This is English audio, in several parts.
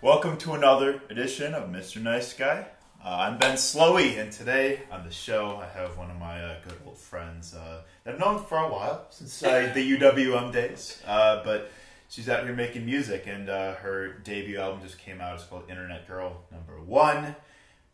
Welcome to another edition of Mr. Nice Guy. Uh, I'm Ben Slowey, and today on the show I have one of my uh, good old friends uh, that I've known for a while, since uh, the UWM days. Uh, but she's out here making music, and uh, her debut album just came out. It's called Internet Girl Number One.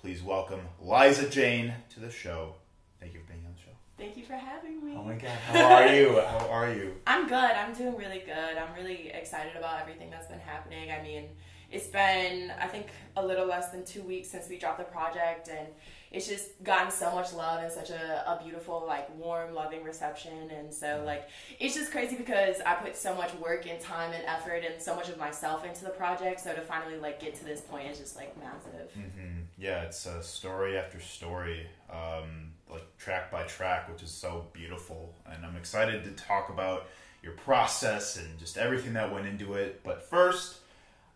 Please welcome Liza Jane to the show. Thank you for being on the show. Thank you for having me. Oh my god, how are you? How are you? I'm good. I'm doing really good. I'm really excited about everything that's been happening. I mean, it's been, I think, a little less than two weeks since we dropped the project, and it's just gotten so much love and such a, a beautiful, like, warm, loving reception. And so, like, it's just crazy because I put so much work and time and effort and so much of myself into the project. So to finally, like, get to this point is just, like, massive. hmm Yeah, it's uh, story after story, um, like track by track, which is so beautiful. And I'm excited to talk about your process and just everything that went into it. But first,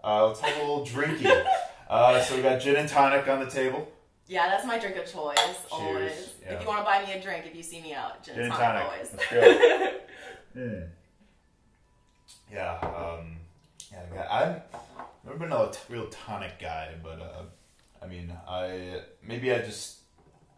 uh, let's have a little drinky. Uh, so we got gin and tonic on the table. Yeah, that's my drink of choice, always. yeah. If you want to buy me a drink, if you see me out, gin, Gin tonic, always. Let's go. Mm. Yeah, um, yeah. I've never been a t- real tonic guy, but uh, I mean, I maybe I just,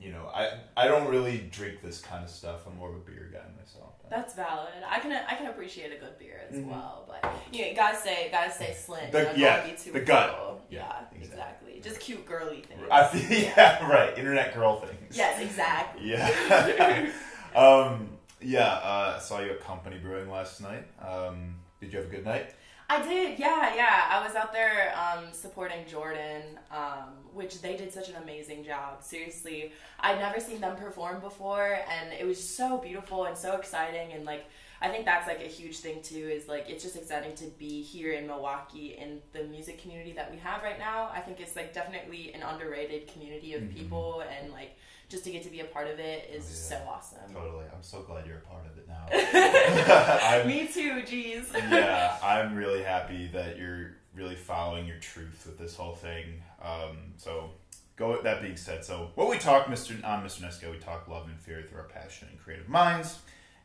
you know, I I don't really drink this kind of stuff. I'm more of a beer guy myself. That's valid. I can I can appreciate a good beer as Mhm. well, but you, know, you gotta stay gotta stay slim. The- you yeah, be too the gut. Yeah, Yeah, exactly. exactly. Just cute girly things. I feel, yeah, right. Internet girl things. Yes, exactly. Yeah. um, yeah. Uh, I saw you at Company Brewing last night. Um, did you have a good night? I did, yeah, yeah. I was out there um, supporting Jordan, um, which they did such an amazing job. Seriously, I'd never seen them perform before, and it was so beautiful and so exciting. And like, I think that's like a huge thing too. Is like, it's just exciting to be here in Milwaukee in the music community that we have right now. I think it's like definitely an underrated community of Mhm. people, and like, just to get to be a part of it is Oh, yeah. so awesome. Totally. I'm so glad you're a part of it now. Me too, jeez. yeah, I'm really happy that you're really following your truth with this whole thing. Um, so, go with that being said, so what we talk, Mr. on Mr. Nice Guy, we talk love and fear through our passion and creative minds.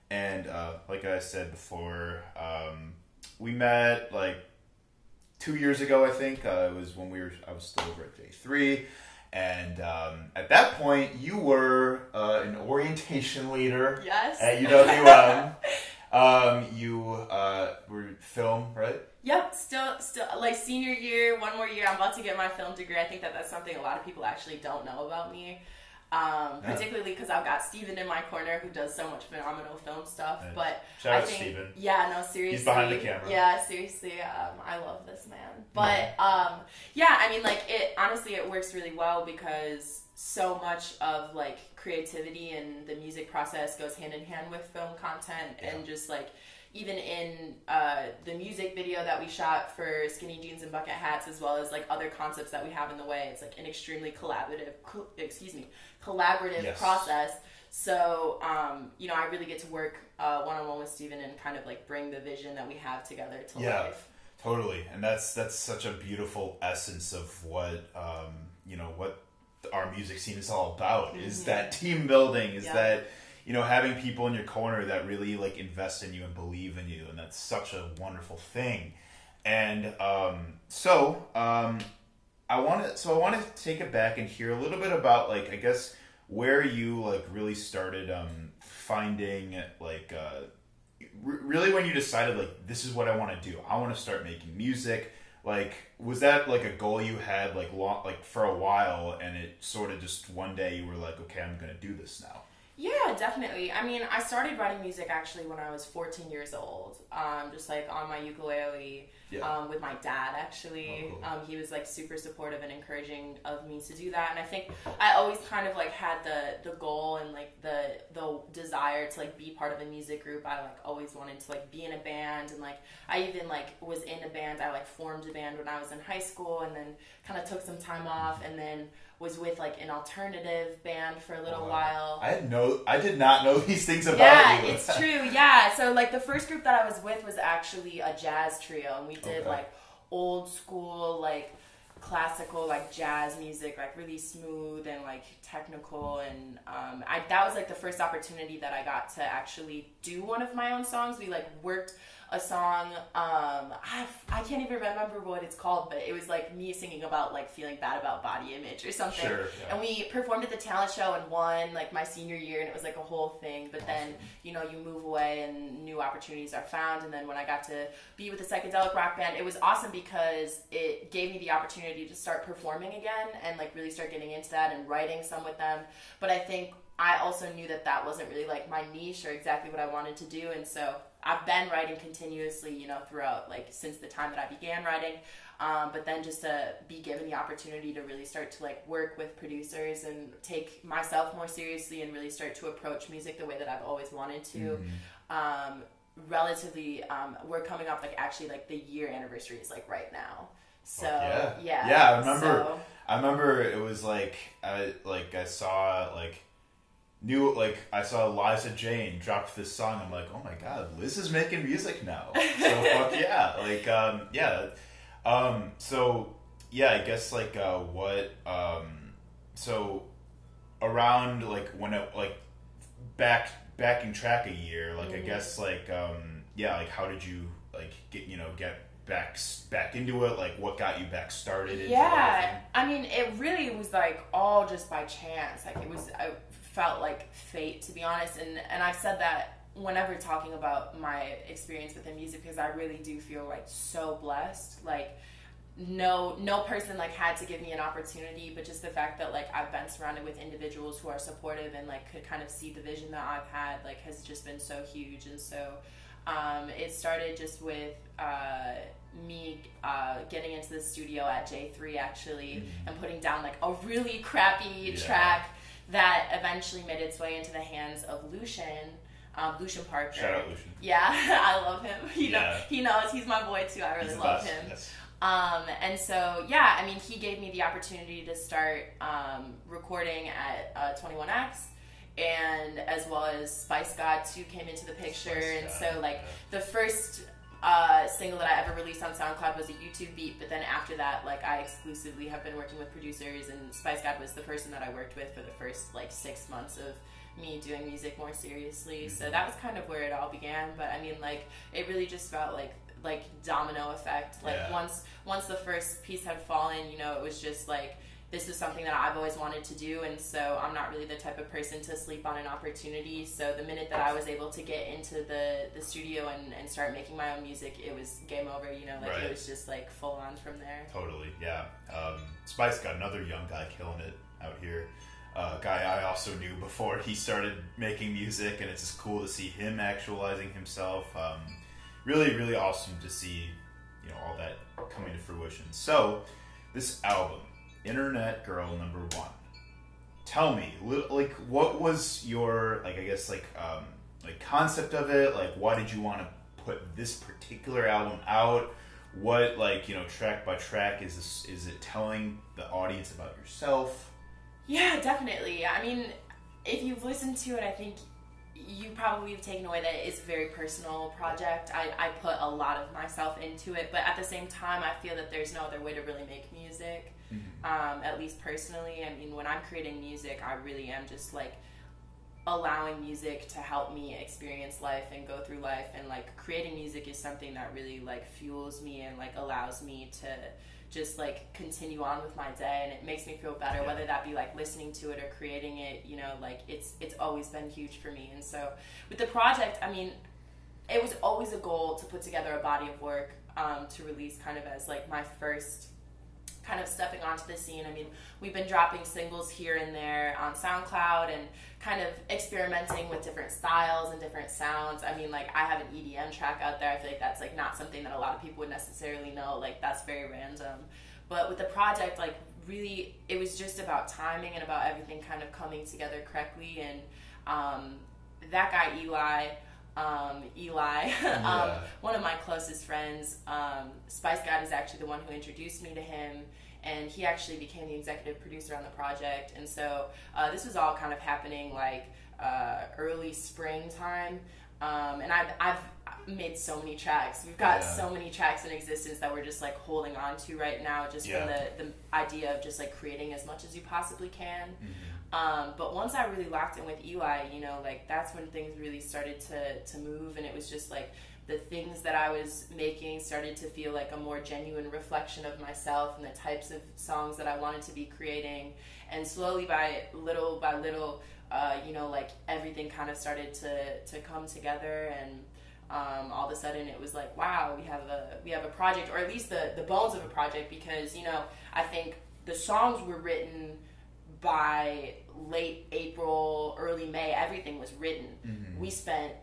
And uh, like I said before, um, we met like two years ago. I think uh, it was when we were. I was still over at J three, and um, at that point, you were uh, an orientation leader yes. at UWM. um, you uh, were film, right? Yep, still, still, like senior year, one more year. I'm about to get my film degree. I think that that's something a lot of people actually don't know about me, um, Yeah. particularly because I've got Steven in my corner who does so much phenomenal film stuff. Nice. But Shout I out think, Steven. yeah, no, seriously, He's behind the camera. Yeah, seriously, um, I love this man. But um, yeah, I mean, like it. Honestly, it works really well because so much of like creativity and the music process goes hand in hand with film content Yeah. and just like even in uh, the music video that we shot for skinny jeans and bucket hats as well as like other concepts that we have in the way it's like an extremely collaborative co- excuse me collaborative Yes. process so um, you know i really get to work uh, one-on-one with steven and kind of like bring the vision that we have together to Yeah. life Totally, and that's that's such a beautiful essence of what um, you know what our music scene is all about. Is Mhm. that team building? Is Yeah. that you know having people in your corner that really like invest in you and believe in you, and that's such a wonderful thing. And um, so um, I want to so I want to take it back and hear a little bit about like I guess where you like really started um, finding like. Uh, re- really when you decided like this is what I want to do. I want to start making music. Like was that like a goal you had like long, like for a while and it sort of just one day you were like okay, I'm to do this now. Yeah, definitely. I mean, I started writing music actually when I was 14 years old, um, just like on my ukulele Yeah. um, with my dad, actually. Oh, cool. um, he was like super supportive and encouraging of me to do that. And I think I always kind of like had the, the goal and like the, the desire to like be part of a music group. I like always wanted to like be in a band and like I even like was in a band. I like formed a band when I was in high school and then kind of took some time off and then was with like an alternative band for a little Wow. while. I had no I did not know these things about Yeah, you. it's true. Yeah. So like the first group that I was with was actually a jazz trio and we did Okay. like old school like classical like jazz music like really smooth and like technical and um, I, that was like the first opportunity that i got to actually do one of my own songs we like worked a song. Um, I, I can't even remember what it's called, but it was like me singing about like feeling bad about body image or something. Sure, yeah. And we performed at the talent show and won like my senior year, and it was like a whole thing. But then you know you move away and new opportunities are found. And then when I got to be with the psychedelic rock band, it was awesome because it gave me the opportunity to start performing again and like really start getting into that and writing some with them. But I think I also knew that that wasn't really like my niche or exactly what I wanted to do, and so I've been writing continuously, you know, throughout like since the time that I began writing. Um, but then just to be given the opportunity to really start to like work with producers and take myself more seriously and really start to approach music the way that I've always wanted to. Mm-hmm. Um, relatively, um, we're coming up like actually like the year anniversary is like right now. So yeah. yeah, yeah. I remember. So, I remember it was like I like I saw like knew like I saw Liza Jane dropped this song. I'm like, oh my god, Liz is making music now. So fuck yeah, like um, yeah. Um, so yeah, I guess like uh, what um, so around like when it like back backing track a year, like mm-hmm. I guess like um, yeah, like how did you like get you know get back back into it? Like, what got you back started? yeah, I mean, it really was like all just by chance. Like, it was I felt like fate, to be honest. And and I've said that whenever talking about my experience within music, because I really do feel like so blessed. Like, no no person like had to give me an opportunity but just the fact that like i've been surrounded with individuals who are supportive and like could kind of see the vision that i've had like has just been so huge and so um, it started just with uh, me uh, getting into the studio at J3 actually mm-hmm. and putting down like a really crappy yeah. track that eventually made its way into the hands of Lucian. Um, Lucian Parker. Shout out Lucian. Yeah, I love him. He, yeah. know, he knows he's my boy too. I really love best. him. Yes. Um, and so, yeah, I mean, he gave me the opportunity to start um, recording at uh, 21X and as well as Spice God 2 came into the picture. Spice and God. so, like, the first uh, single that I ever released on SoundCloud was a YouTube beat, but then after that, like, I exclusively have been working with producers, and Spice God was the person that I worked with for the first, like, six months of me doing music more seriously. So that was kind of where it all began. But I mean, like, it really just felt like like domino effect. Like yeah. once once the first piece had fallen, you know, it was just like this is something that I've always wanted to do, and so I'm not really the type of person to sleep on an opportunity. So the minute that I was able to get into the the studio and, and start making my own music, it was game over. You know, like right. it was just like full on from there. Totally, yeah. Um, Spice God another young guy killing it out here. Uh, guy I also knew before he started making music, and it's just cool to see him actualizing himself. Um, really, really awesome to see, you know, all that coming to fruition. So, this album, Internet Girl Number One. Tell me, like, what was your, like, I guess, like, um, like concept of it? Like, why did you want to put this particular album out? What, like, you know, track by track is this? Is it telling the audience about yourself? Yeah, definitely. I mean, if you've listened to it, I think you probably have taken away that it's a very personal project. I, I put a lot of myself into it, but at the same time, I feel that there's no other way to really make music. Mm-hmm. Um, at least personally, I mean, when I'm creating music, I really am just like allowing music to help me experience life and go through life. And like creating music is something that really like fuels me and like allows me to just like continue on with my day and it makes me feel better yeah. whether that be like listening to it or creating it you know like it's it's always been huge for me and so with the project i mean it was always a goal to put together a body of work um, to release kind of as like my first kind of stepping onto the scene. I mean, we've been dropping singles here and there on SoundCloud and kind of experimenting with different styles and different sounds. I mean, like I have an EDM track out there. I feel like that's like not something that a lot of people would necessarily know. Like that's very random. But with the project, like really, it was just about timing and about everything kind of coming together correctly. And um, that guy Eli um, Eli, um, one of my closest friends. Um, Spice God is actually the one who introduced me to him, and he actually became the executive producer on the project. And so uh, this was all kind of happening like uh, early springtime. Um, and I've, I've made so many tracks. We've got Yeah. so many tracks in existence that we're just like holding on to right now, just Yeah. from the, the idea of just like creating as much as you possibly can. Mm-hmm. Um, but once I really locked in with Eli, you know, like that's when things really started to, to move, and it was just like the things that I was making started to feel like a more genuine reflection of myself and the types of songs that I wanted to be creating. And slowly, by little by little, uh, you know, like everything kind of started to, to come together and um, all of a sudden it was like wow we have a we have a project or at least the the bones of a project because you know I think the songs were written by late April early May everything was written. Mm-hmm. We spent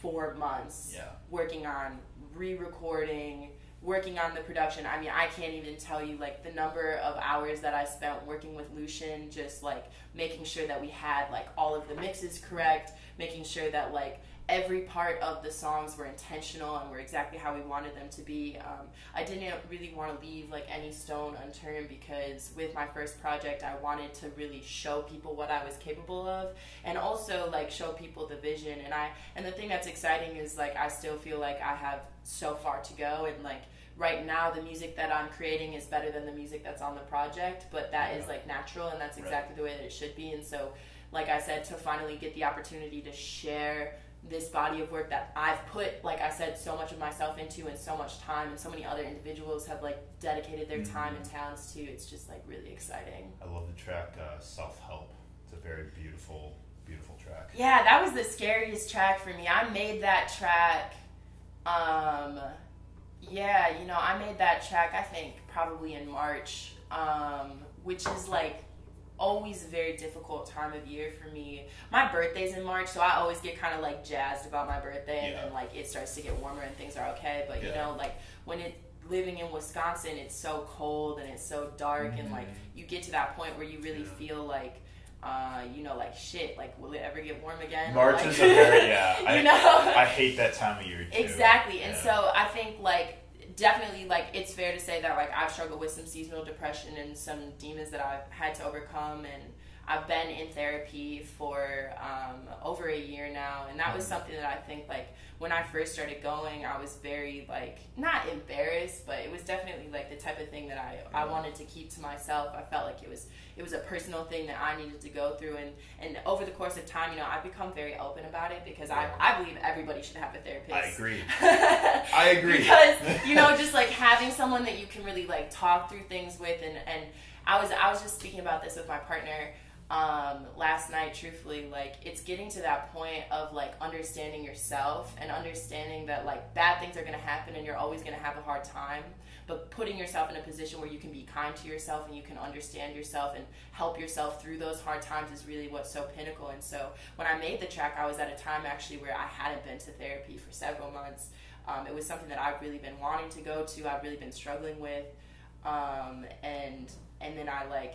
four months Yeah. working on re-recording working on the production. I mean I can't even tell you like the number of hours that I spent working with Lucian just like making sure that we had like all of the mixes correct making sure that like every part of the songs were intentional and were exactly how we wanted them to be um, I didn't really want to leave like any stone unturned because with my first project I wanted to really show people what I was capable of and also like show people the vision and I and the thing that's exciting is like I still feel like I have so far to go and like right now the music that I'm creating is better than the music that's on the project but that is Yeah. like natural and that's Right. exactly the way that it should be and so like I said to finally get the opportunity to share this body of work that I've put like I said so much of myself into and so much time and so many other individuals have like dedicated their time and talents to it's just like really exciting I love the track uh, Self Help. It's a very beautiful, beautiful track. Yeah, that was the scariest track for me. I made that track. Um, yeah, you know, I made that track. I think probably in March, um, which is like always a very difficult time of year for me. My birthday's in March, so I always get kind of like jazzed about my birthday, and Yeah. then like it starts to get warmer and things are okay. But you know, like when it living in Wisconsin, it's so cold and it's so dark, and like you get to that point where you really Mm-hmm. Yeah. feel like. Uh, you know, like shit. Like, will it ever get warm again? March Like- is a very yeah. I, you know, I hate that time of year too. exactly. And Yeah. so I think like definitely like it's fair to say that like I've struggled with some seasonal depression and some demons that I've had to overcome and I've been in therapy for um, over a year now and that was something that I think like when I first started going I was very like not embarrassed but it was definitely like the type of thing that I, I wanted to keep to myself. I felt like it was it was a personal thing that I needed to go through and and over the course of time you know I've become very open about it because I, I believe everybody should have a therapist. I agree. I agree. because you know just like having someone that you can really like talk through things with and and i was i was just speaking about this with my partner um last night truthfully like it's getting to that point of like understanding yourself and understanding that like bad things are to happen and you're always to have a hard time. But putting yourself in a position where you can be kind to yourself and you can understand yourself and help yourself through those hard times is really what's so pinnacle. And so when i made the track i was at a time actually where i hadn't been to therapy for several months. Um, it was something that I've really been wanting to go to. I've really been struggling with, um, and and then I like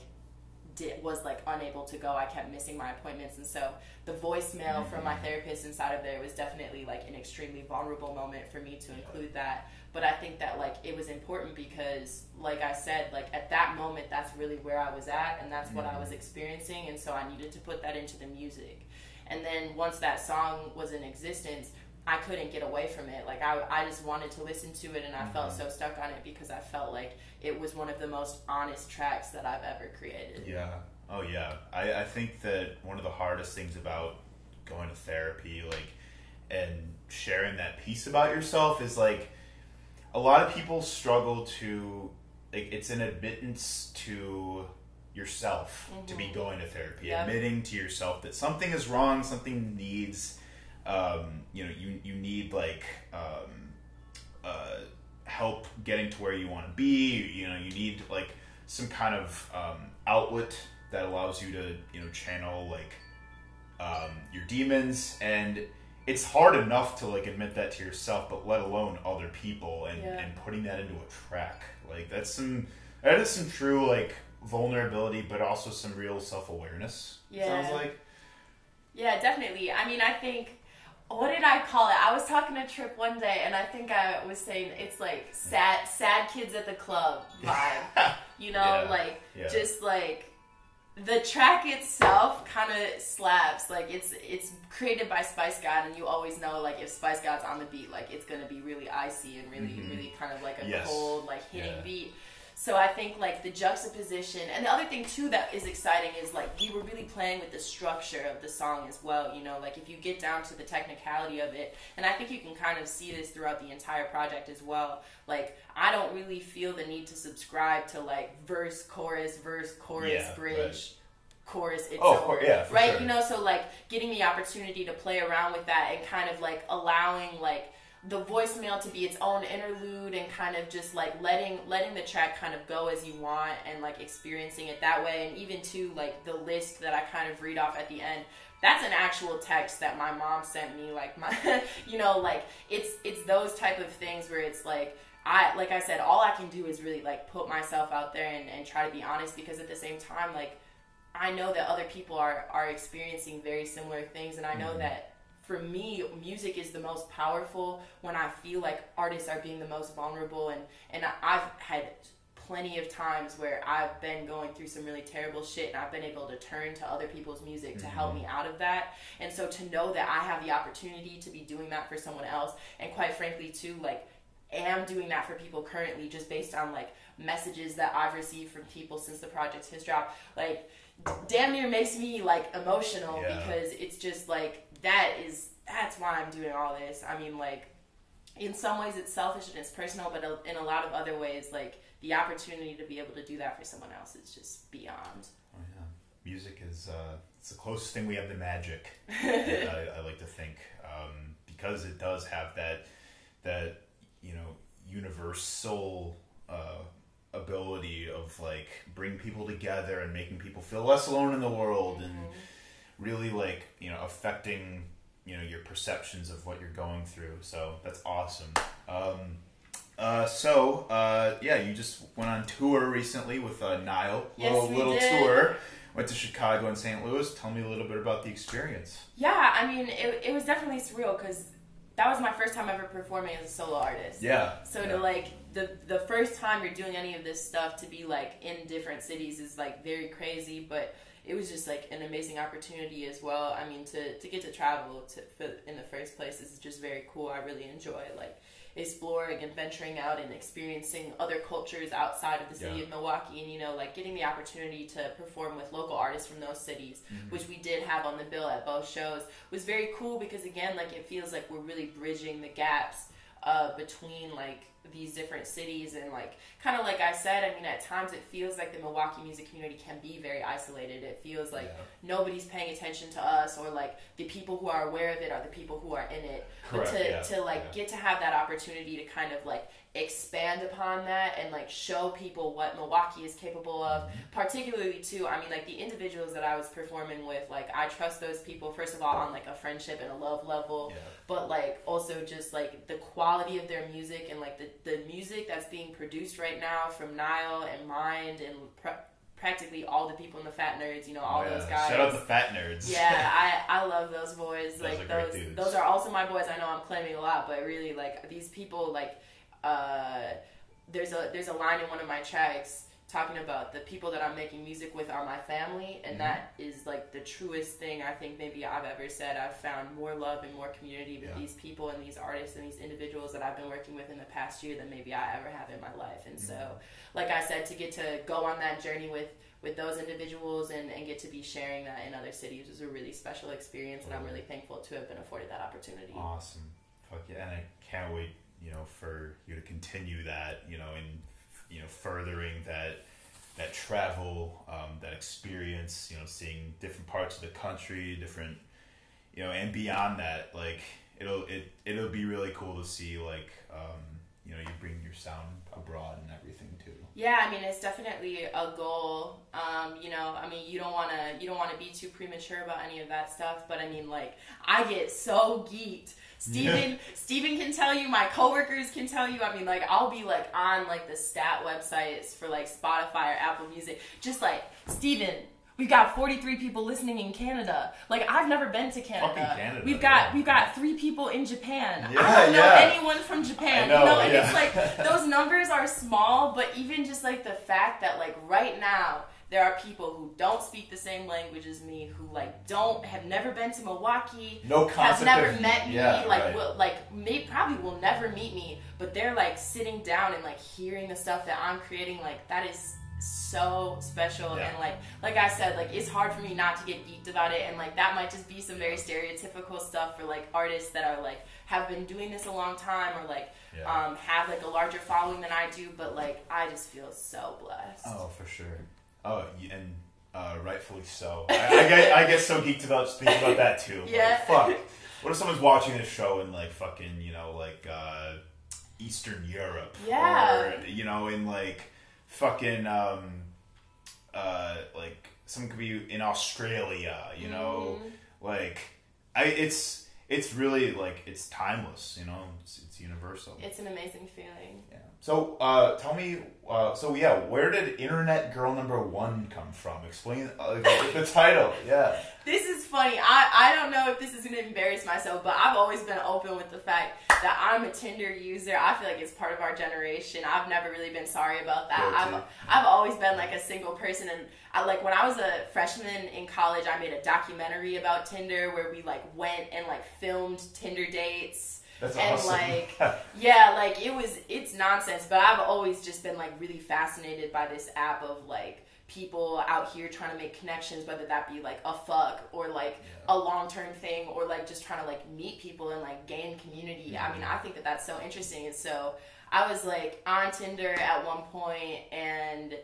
did was like unable to go. I kept missing my appointments, and so the voicemail from my mm-hmm. therapist inside of there was definitely like an extremely vulnerable moment for me to include that. But I think that like it was important because, like I said, like at that moment, that's really where I was at, and that's what I was mm-hmm. experiencing, and so I needed to put that into the music. And then once that song was in existence, I couldn't get away from it. Like I, I just wanted to listen to it, and I felt mm-hmm. so stuck on it because I felt like it was one of the most honest tracks that I've ever created. Yeah. Oh yeah. I, I think that one of the hardest things about going to therapy, like, and sharing that piece about yourself is like, a lot of people struggle to, like, it's an admittance to yourself to be mm-hmm. going to therapy, Yeah. admitting to yourself that something is wrong, something needs, um, you know, you you need like. Um, uh, help getting to where you want to be. You know, you need like some kind of um, outlet that allows you to you know channel like um, your demons, and it's hard enough to like admit that to yourself, but let alone other people, and Yeah. and putting that into a track like that's some that is some true like vulnerability, but also some real self awareness. Yeah. sounds like. Yeah, definitely. I mean, I think what did I call it? I was talking to Trip one day, and I think I was saying it's like sad, sad kids at the club vibe. You know, Yeah, like yeah. just like the track itself kind of slaps. Like it's it's created by Spice God, and you always know like if Spice God's on the beat, like it's gonna be really icy and really Mhm. really kind of like a Yes. cold like hitting Yeah. beat. So I think like the juxtaposition, and the other thing too that is exciting is like we were really playing with the structure of the song as well. You know, like if you get down to the technicality of it, and I think you can kind of see this throughout the entire project as well. Like I don't really feel the need to subscribe to like verse, chorus, verse, chorus, Yeah, bridge. Chorus, it's Oh, course, yeah, right? sure. You know, so like getting the opportunity to play around with that and kind of like allowing like the voicemail to be its own interlude and kind of just like letting letting the track kind of go as you want and like experiencing it that way and even to like the list that I kind of read off at the end that's an actual text that my mom sent me like my you know like it's it's those type of things where it's like I like I said all I can do is really like put myself out there and, and try to be honest because at the same time like I know that other people are are experiencing very similar things and I know Mhm. that for me music is the most powerful when I feel like artists are being the most vulnerable. And and I've had plenty of times where I've been going through some really terrible shit and I've been able to turn to other people's music to help mm-hmm. me out of that. And so to know that I have the opportunity to be doing that for someone else and quite frankly too like am doing that for people currently just based on like messages that I've received from people since the project has dropped like damn near makes me like emotional Yeah. because it's just like that is that's why I'm doing all this. I mean like in some ways it's selfish and it's personal but in a lot of other ways like the opportunity to be able to do that for someone else is just beyond. Oh, yeah. Music is uh, it's the closest thing we have to magic. I, I like to think um, because it does have that that you know universal uh, ability of like bring people together and making people feel less alone in the world and really like you know affecting you know your perceptions of what you're going through. So that's awesome. Um, uh, so uh, yeah, you just went on tour recently with uh, Nile. Yes, little we little did. tour. Went to Chicago and St. Louis. Tell me a little bit about the experience. Yeah, I mean it, it was definitely surreal because that was my first time ever performing as a solo artist. Yeah. So yeah. to like the the first time you're doing any of this stuff to be like in different cities is like very crazy, but it was just like an amazing opportunity as well. I mean, to, to get to travel to for, in the first place is just very cool. I really enjoy like exploring and venturing out and experiencing other cultures outside of the city Yeah. of Milwaukee, and you know, like getting the opportunity to perform with local artists from those cities, which we did have on the bill at both shows, was very cool because again, like it feels like we're really bridging the gaps uh, between like these different cities and like kind of like I said, I mean at times it feels like the Milwaukee music community can be very isolated. It feels like Yeah. nobody's paying attention to us or like the people who are aware of it are the people who are in it. Correct, But to, yeah, to like yeah. get to have that opportunity to kind of like expand upon that and like show people what Milwaukee is capable of, Mm-hmm. particularly too, I mean like the individuals that I was performing with, like I trust those people first of all on like a friendship and a love level Yeah. but like also just like the quality of their music and like the, the music that's being produced right now from Nile and Mind and pr- practically all the people in the Fat Nerds, you know, all Oh, those guys. Shout out the fat nerds. yeah, I, I love those boys. Those are like great those those are also my boys. I know I'm claiming a lot, but really like these people like uh there's a there's a line in one of my tracks talking about the people that I'm making music with are my family and Mhm. that is like the truest thing I think maybe I've ever said. I've found more love and more community with Yeah. these people and these artists and these individuals that I've been working with in the past year than maybe I ever have in my life. And so Mhm. like I said, to get to go on that journey with with those individuals and, and get to be sharing that in other cities was a really special experience and I'm really thankful to have been afforded that opportunity. Awesome. Fuck yeah. And I can't wait, you know, for you to continue that, you know, in you know, furthering that that travel, um, that experience, you know, seeing different parts of the country, different you know, and beyond that, like it'll it it'll be really cool to see like um, you know, you bring your sound abroad and everything too. Yeah, I mean it's definitely a goal. Um, you know, I mean you don't wanna you don't wanna be too premature about any of that stuff, but I mean like I get so geeked. Steven Steven can tell you, my coworkers can tell you, I mean like I'll be like on like the stat websites for like Spotify or Apple Music, just like Steven We've got 43 people listening in Canada. Like I've never been to Canada. Fucking Canada, We've got yeah. we've got three people in Japan. Yeah, I don't know yeah. anyone from Japan. Know, you know, and it's like those numbers are small, but even just like the fact that like right now there are people who don't speak the same language as me, who like don't have never been to Milwaukee, No have never of- met me, yeah, like right. will, like may probably will never meet me, but they're like sitting down and like hearing the stuff that I'm creating, like that is so special Yeah. and like like I said, like it's hard for me not to get geeked about it and like that might just be some very stereotypical stuff for like artists that are like have been doing this a long time or like Yeah. um, have like a larger following than I do, but like I just feel so blessed. Oh, for sure. Oh, and uh, rightfully so. I, I get I get so geeked about thinking about that too. Like, Yeah. fuck. What if someone's watching this show in like fucking you know like uh, Eastern Europe? Yeah. Or you know in like fucking um, uh, like someone could be in Australia. You know, Mhm. like I it's it's really like it's timeless. You know, it's, it's universal. It's an amazing feeling. Yeah. So, uh, tell me. Uh, so yeah, where did Internet Girl Number One come from? Explain uh, the, the title. Yeah. This is funny. I, I don't know if this is gonna embarrass myself, but I've always been open with the fact that I'm a Tinder user. I feel like it's part of our generation. I've never really been sorry about that. Guilty. I've I've always been like a single person, and I like when I was a freshman in college, I made a documentary about Tinder where we like went and like filmed Tinder dates. That's and awesome. like yeah like it was it's nonsense but i've always just been like really fascinated by this app of like people out here trying to make connections whether that be like a fuck or like Yeah. a long-term thing or like just trying to like meet people and like gain community i mean mm-hmm. i think that that's so interesting and so i was like on tinder at one point and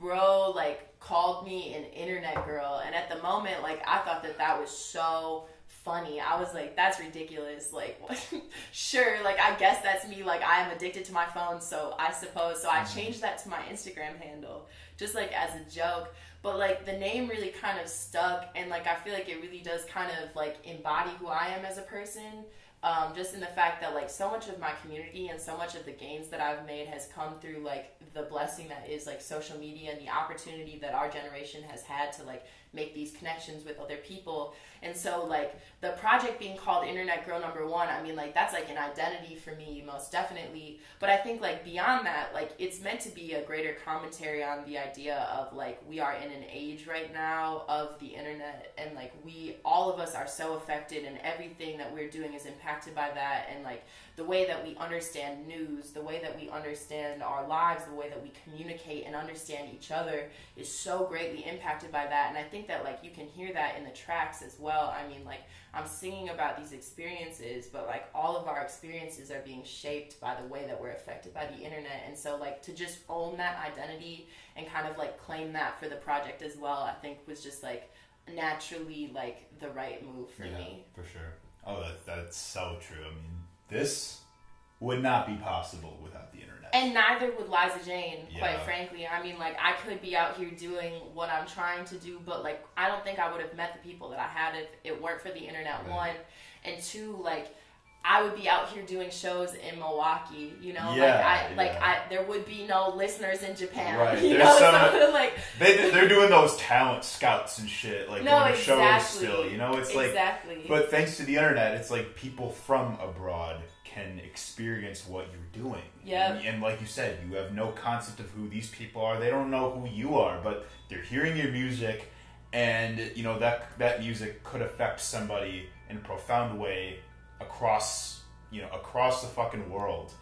bro like called me an internet girl and at the moment like i thought that that was so funny. I was like, that's ridiculous. Like, sure, like, I guess that's me. Like, I am addicted to my phone, so I suppose. So I changed that to my Instagram handle, just like as a joke. But like, the name really kind of stuck, and like, I feel like it really does kind of like embody who I am as a person. Um, just in the fact that like so much of my community and so much of the gains that I've made has come through like the blessing that is like social media and the opportunity that our generation has had to like make these connections with other people. And so like the project being called Internet Girl Number One, I mean like that's like an identity for me most definitely. But I think like beyond that, like it's meant to be a greater commentary on the idea of like we are in an age right now of the internet and like we all of us are so affected and everything that we're doing is impacted by that and like the way that we understand news, the way that we understand our lives, the way that we communicate and understand each other is so greatly impacted by that. And I think that like you can hear that in the tracks as well. I mean, like I'm singing about these experiences, but like all of our experiences are being shaped by the way that we're affected by the internet. And so like to just own that identity and kind of like claim that for the project as well, I think was just like naturally like the right move for yeah, me. for sure. Oh, that, that's so true. I mean, this would not be possible without the internet. And neither would Liza Jane, quite frankly. I mean, like, I could be out here doing what I'm trying to do, but, like, I don't think I would have met the people that I had if it weren't for the internet, Right. one. And two, like, I would be out here doing shows in Milwaukee, you know? Yeah, like, I, like, yeah. I, there would be no listeners in Japan, Right, you there's know? some- like, they they're doing those talent scouts and shit, like no, going to shows still. You know, it's like exactly. But thanks to the internet, it's like people from abroad can experience what you're doing. Yep. And, and like you said, you have no concept of who these people are. They don't know who you are, but they're hearing your music, and you know that that music could affect somebody in a profound way across you know across the fucking world.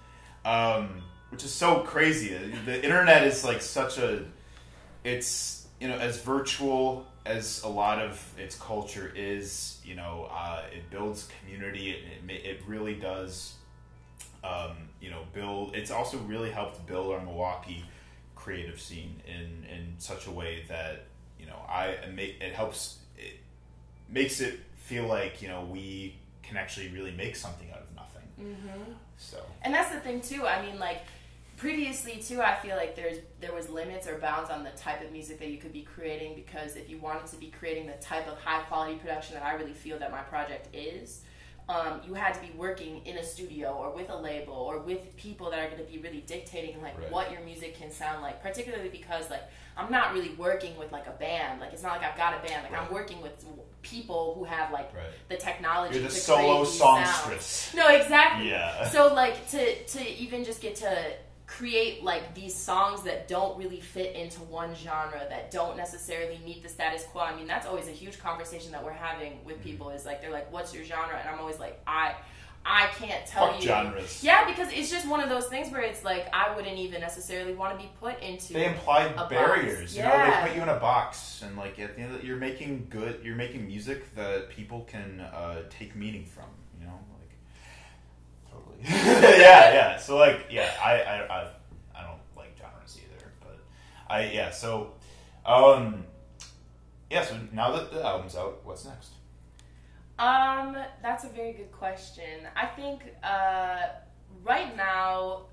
Um, which is so crazy. The internet is like such a it's you know as virtual as a lot of its culture is you know uh, it builds community it, it, really does um, you know build it's also really helped build our milwaukee creative scene in in such a way that you know i it helps it makes it feel like you know we can actually really make something out of nothing mm-hmm. so And that's the thing too. I mean, like previously too, I feel like there's there was limits or bounds on the type of music that you could be creating because if you wanted to be creating the type of high quality production that I really feel that my project is. Um, you had to be working in a studio or with a label or with people that are going to be really dictating like Right. what your music can sound like. Particularly because like I'm not really working with like a band. Like it's not like I've got a band. Like I'm working with people who have like right the technology. you're the to solo these sounds. No, exactly. yeah So like to to even just get to create like these songs that don't really fit into one genre that don't necessarily meet the status quo i mean that's always a huge conversation that we're having with Mm-hmm. people is like they're like what's your genre and i'm always like i i can't tell Fuck you genres. yeah because it's just one of those things where it's like i wouldn't even necessarily want to be put into They imply barriers. You know, Yeah. they put you in a box, and like at the end, of, you're making good. You're making music that people can uh, take meaning from. You know, like totally. yeah, yeah. So like, yeah, I, I, I, I don't like genres either, but I, yeah. So, um, yeah. So now that the album's out, what's next? Um, that's a very good question. I think uh, right now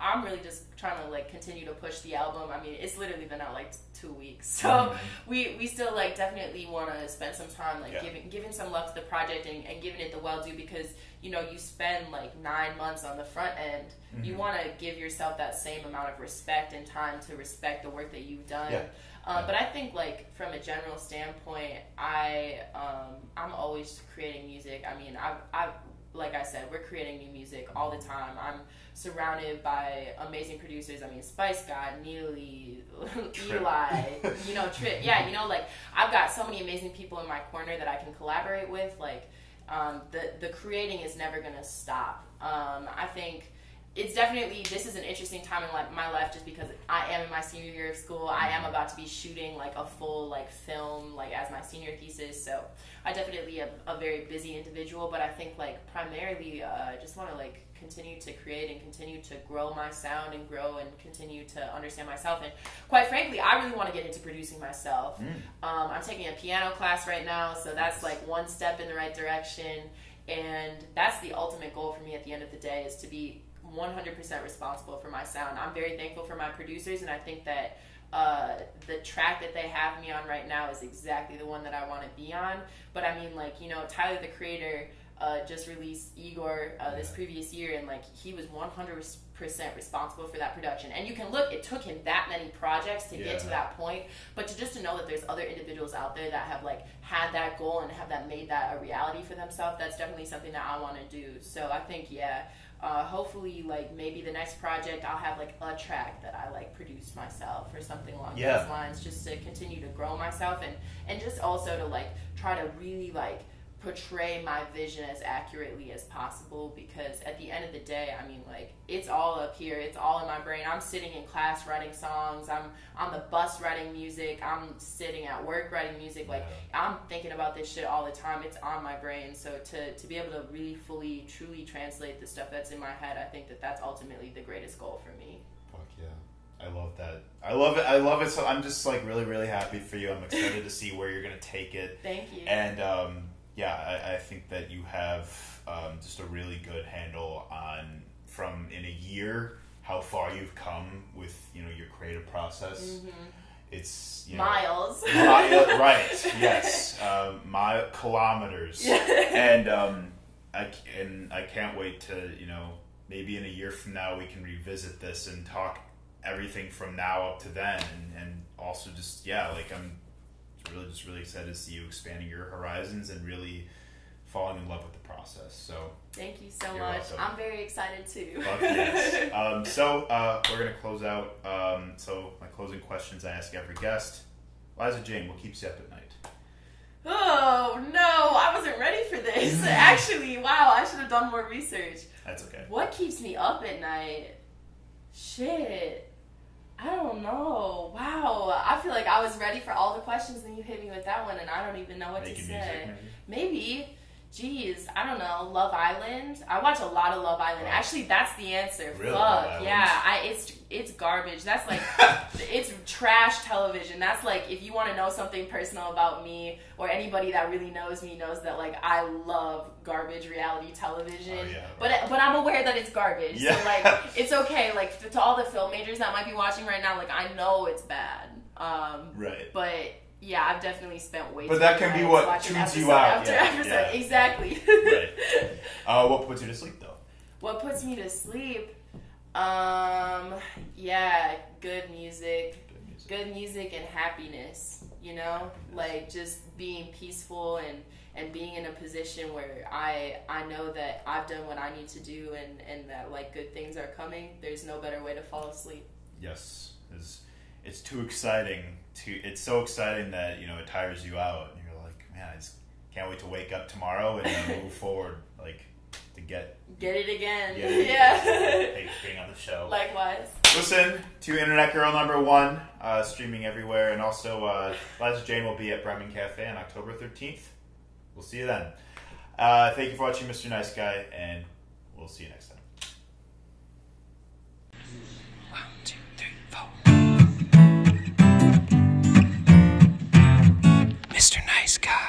I'm really just trying to like continue to push the album. I mean, it's literally been out like two weeks, so Mhm. we we still like definitely want to spend some time like Yeah. giving giving some love to the project and, and giving it the well due because you know you spend like nine months on the front end. You Mhm. want to give yourself that same amount of respect and time to respect the work that you've done. Yeah. Um, Yeah. But I think, like from a general standpoint, I um, I'm always creating music. I mean, I've I like I said, we're creating new music all the time. I'm surrounded by amazing producers. I mean, Spice God, Neely, Eli, you know, Trip. Yeah, you know, like I've got so many amazing people in my corner that I can collaborate with. Like um, the the creating is never gonna stop. Um, I think it's definitely this is an interesting time in like my life just because I am in my senior year of school. I am about to be shooting like a full like film like as my senior thesis. So I definitely am a very busy individual, but I think like primarily uh, I just want to like continue to create and continue to grow my sound and grow and continue to understand myself. And quite frankly, I really want to get into producing myself. Mm. Um, I'm taking a piano class right now, so that's like one step in the right direction. And that's the ultimate goal for me at the end of the day is to be 100% responsible for my sound. I'm very thankful for my producers, and I think that uh, the track that they have me on right now is exactly the one that I want to be on. But I mean, like, you know, Tyler the Creator uh, just released Igor uh, this previous year, and like, he was 100% responsible for that production. And you can look, it took him that many projects to get to that point, but to just to know that there's other individuals out there that have like had that goal and have that made that a reality for themselves, that's definitely something that I want to do. So I think, yeah, uh, hopefully, like maybe the next project, I'll have like a track that I like produce myself or something along Yeah. those lines, just to continue to grow myself and and just also to like try to really like portray my vision as accurately as possible because at the end of the day i mean like it's all up here it's all in my brain i'm sitting in class writing songs i'm on the bus writing music i'm sitting at work writing music like i'm thinking about this shit all the time it's on my brain so to, to be able to really fully truly translate the stuff that's in my head i think that that's ultimately the greatest goal for me Fuck yeah. I love that. I love it. I love it. So I'm just like really, really happy for you. I'm excited to see where you're gonna take it. thank you And um, yeah, I, I think that you have um, just a really good handle on from in a year how far you've come with you know your creative process. It's you know, miles mi- right? Yes, um, my kilometers, and um, I and I can't wait to you know maybe in a year from now we can revisit this and talk everything from now up to then, and, and also just yeah, like I'm really just really excited to see you expanding your horizons and really falling in love with the process. So Thank you so much. welcome. I'm very excited too. yes. um, so uh, we're gonna close out. Um, so my closing questions I ask every guest. Liza Jane, what keeps you up at night? oh no, I wasn't ready for this. Actually, wow, I should have done more research. That's okay. What keeps me up at night? Shit. I don't know. Wow. I feel like I was ready for all the questions and you hit me with that one and I don't even know what Making to music, say. maybe. Maybe. Jeez, I don't know. Love Island. I watch a lot of Love Island. Wow. Actually, that's the answer. Really? Fuck. Love Yeah, I it's it's garbage. That's like it's trash television. That's like if you want to know something personal about me or anybody that really knows me knows that like I love garbage reality television. Oh, yeah. But but I'm aware that it's garbage. Yeah. So like it's okay. Like to all the film majors that might be watching right now, like I know it's bad. Um, Right. but yeah, I've definitely spent way. But that can be what tunes you out, After yeah, episode. yeah. Exactly. Right. Uh, what puts you to sleep though? what puts me to sleep? Um, yeah, good music, Good music. good music and happiness. you know, like just being peaceful and and being in a position where I I know that I've done what I need to do and and that like good things are coming. There's no better way to fall asleep. Yes, it's too exciting. To it's so exciting that you know it tires you out, and you're like, man, I just can't wait to wake up tomorrow and move forward, like to get Get it again. get it. Yeah. Thanks for being on the show. Likewise. Listen to Internet Girl number one, uh, streaming everywhere, and also uh, Liza Jane will be at Bremen Cafe on October 13th. We'll see you then. Uh, thank you for watching, Mr. Nice Guy, and we'll see you next time. nice guy.